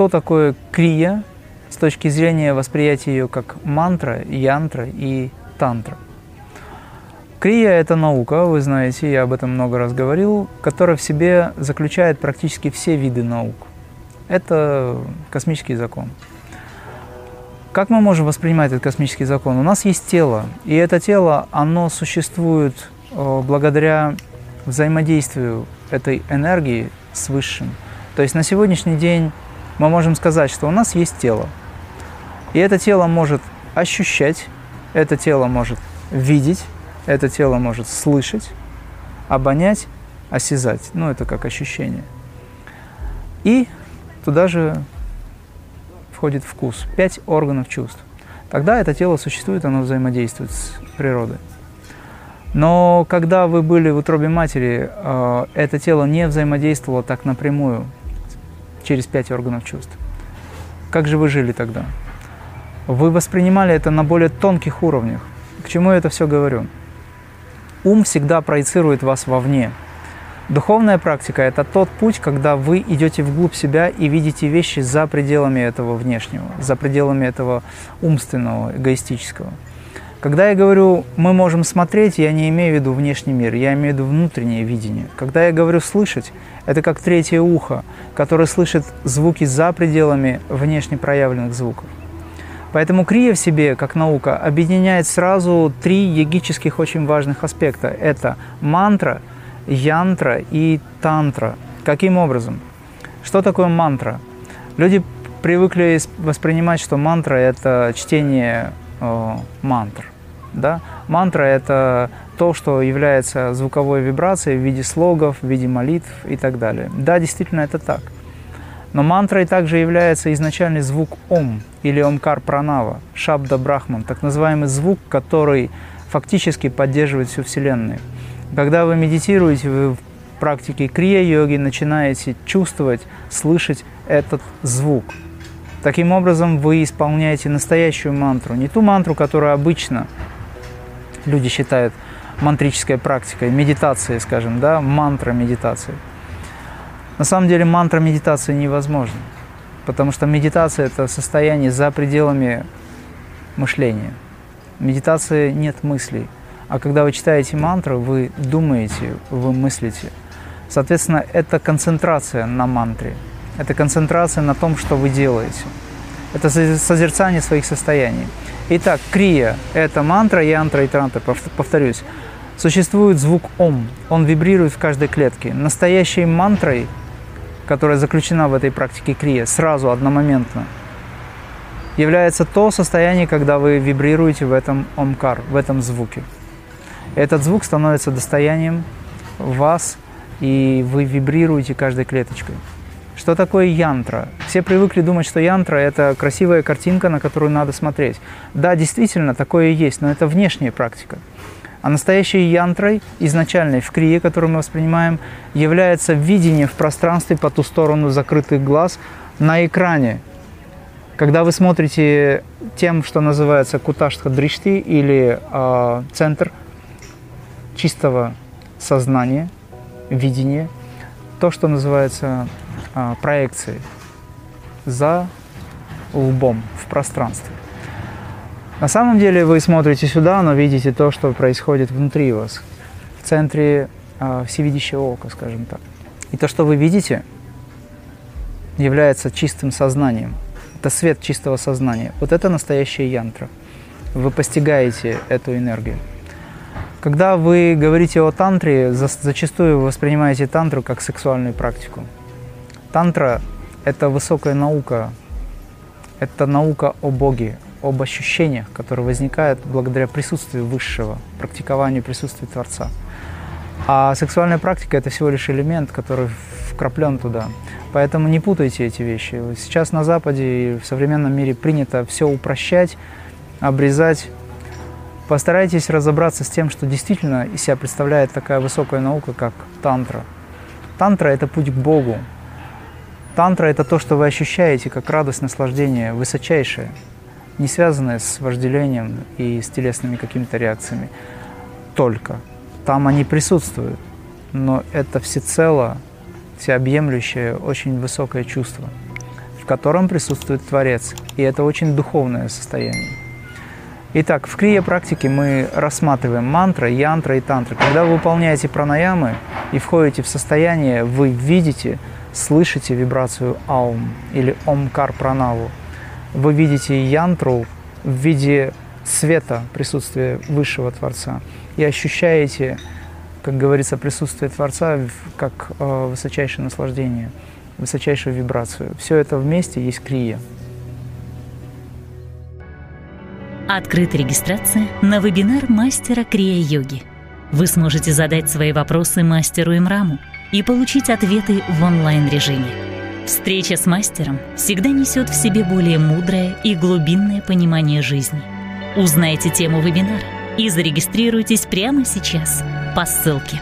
что такое крия с точки зрения восприятия ее как мантра, янтра и тантра. Крия – это наука, вы знаете, я об этом много раз говорил, которая в себе заключает практически все виды наук. Это космический закон. Как мы можем воспринимать этот космический закон? У нас есть тело, и это тело, оно существует э, благодаря взаимодействию этой энергии с Высшим. То есть на сегодняшний день мы можем сказать, что у нас есть тело, и это тело может ощущать, это тело может видеть, это тело может слышать, обонять, осязать. Ну, это как ощущение. И туда же входит вкус. Пять органов чувств. Тогда это тело существует, оно взаимодействует с природой. Но когда вы были в утробе матери, э, это тело не взаимодействовало так напрямую через пять органов чувств. Как же вы жили тогда? Вы воспринимали это на более тонких уровнях. К чему я это все говорю? Ум всегда проецирует вас вовне. Духовная практика – это тот путь, когда вы идете вглубь себя и видите вещи за пределами этого внешнего, за пределами этого умственного, эгоистического. Когда я говорю «мы можем смотреть», я не имею в виду внешний мир, я имею в виду внутреннее видение. Когда я говорю «слышать», это как третье ухо, которое слышит звуки за пределами внешне проявленных звуков. Поэтому крия в себе, как наука, объединяет сразу три йогических очень важных аспекта. Это мантра, янтра и тантра. Каким образом? Что такое мантра? Люди привыкли воспринимать, что мантра – это чтение мантр. Да? Мантра – это то, что является звуковой вибрацией в виде слогов, в виде молитв и так далее. Да, действительно, это так – но мантрой также является изначальный звук Ом или Омкар Пранава, Шабда Брахман, так называемый звук, который фактически поддерживает всю Вселенную. Когда вы медитируете, вы в практике крия-йоги начинаете чувствовать, слышать этот звук. Таким образом, вы исполняете настоящую мантру, не ту мантру, которую обычно люди считают мантрической практикой, медитацией, скажем, да, мантра медитации – на самом деле мантра медитации невозможна, потому что медитация – это состояние за пределами мышления. В медитации нет мыслей, а когда вы читаете мантру, вы думаете, вы мыслите. Соответственно, это концентрация на мантре, это концентрация на том, что вы делаете. Это созерцание своих состояний. Итак, крия – это мантра, янтра и транта, повторюсь. Существует звук ом, он вибрирует в каждой клетке. Настоящей мантрой которая заключена в этой практике крия, сразу, одномоментно, является то состояние, когда вы вибрируете в этом омкар, в этом звуке. Этот звук становится достоянием вас, и вы вибрируете каждой клеточкой. Что такое янтра? Все привыкли думать, что янтра – это красивая картинка, на которую надо смотреть. Да, действительно, такое и есть, но это внешняя практика. А настоящей янтрой, изначальной в крие, которую мы воспринимаем, является видение в пространстве по ту сторону закрытых глаз на экране. Когда вы смотрите тем, что называется куташтха дришти или э, центр чистого сознания, видения, то, что называется э, проекцией за лбом в пространстве. На самом деле вы смотрите сюда, но видите то, что происходит внутри вас, в центре э, всевидящего ока, скажем так. И то, что вы видите, является чистым сознанием. Это свет чистого сознания. Вот это настоящая янтра. Вы постигаете эту энергию. Когда вы говорите о тантре, зачастую вы воспринимаете тантру как сексуальную практику. Тантра – это высокая наука, это наука о Боге, об ощущениях, которые возникают благодаря присутствию Высшего, практикованию присутствия Творца. А сексуальная практика – это всего лишь элемент, который вкраплен туда. Поэтому не путайте эти вещи. Сейчас на Западе и в современном мире принято все упрощать, обрезать. Постарайтесь разобраться с тем, что действительно из себя представляет такая высокая наука, как тантра. Тантра – это путь к Богу. Тантра – это то, что вы ощущаете как радость, наслаждение, высочайшее – не связанные с вожделением и с телесными какими-то реакциями только. Там они присутствуют, но это всецело, всеобъемлющее, очень высокое чувство, в котором присутствует Творец. И это очень духовное состояние. Итак, в крия практике мы рассматриваем мантра, янтра и тантра. Когда вы выполняете пранаямы и входите в состояние, вы видите, слышите вибрацию аум или омкар пранаву. Вы видите янтру в виде света присутствия Высшего Творца и ощущаете, как говорится, присутствие Творца как э, высочайшее наслаждение, высочайшую вибрацию. Все это вместе есть крия. Открыта регистрация на вебинар мастера Крия-йоги. Вы сможете задать свои вопросы мастеру Имраму и получить ответы в онлайн-режиме. Встреча с мастером всегда несет в себе более мудрое и глубинное понимание жизни. Узнайте тему вебинара и зарегистрируйтесь прямо сейчас по ссылке.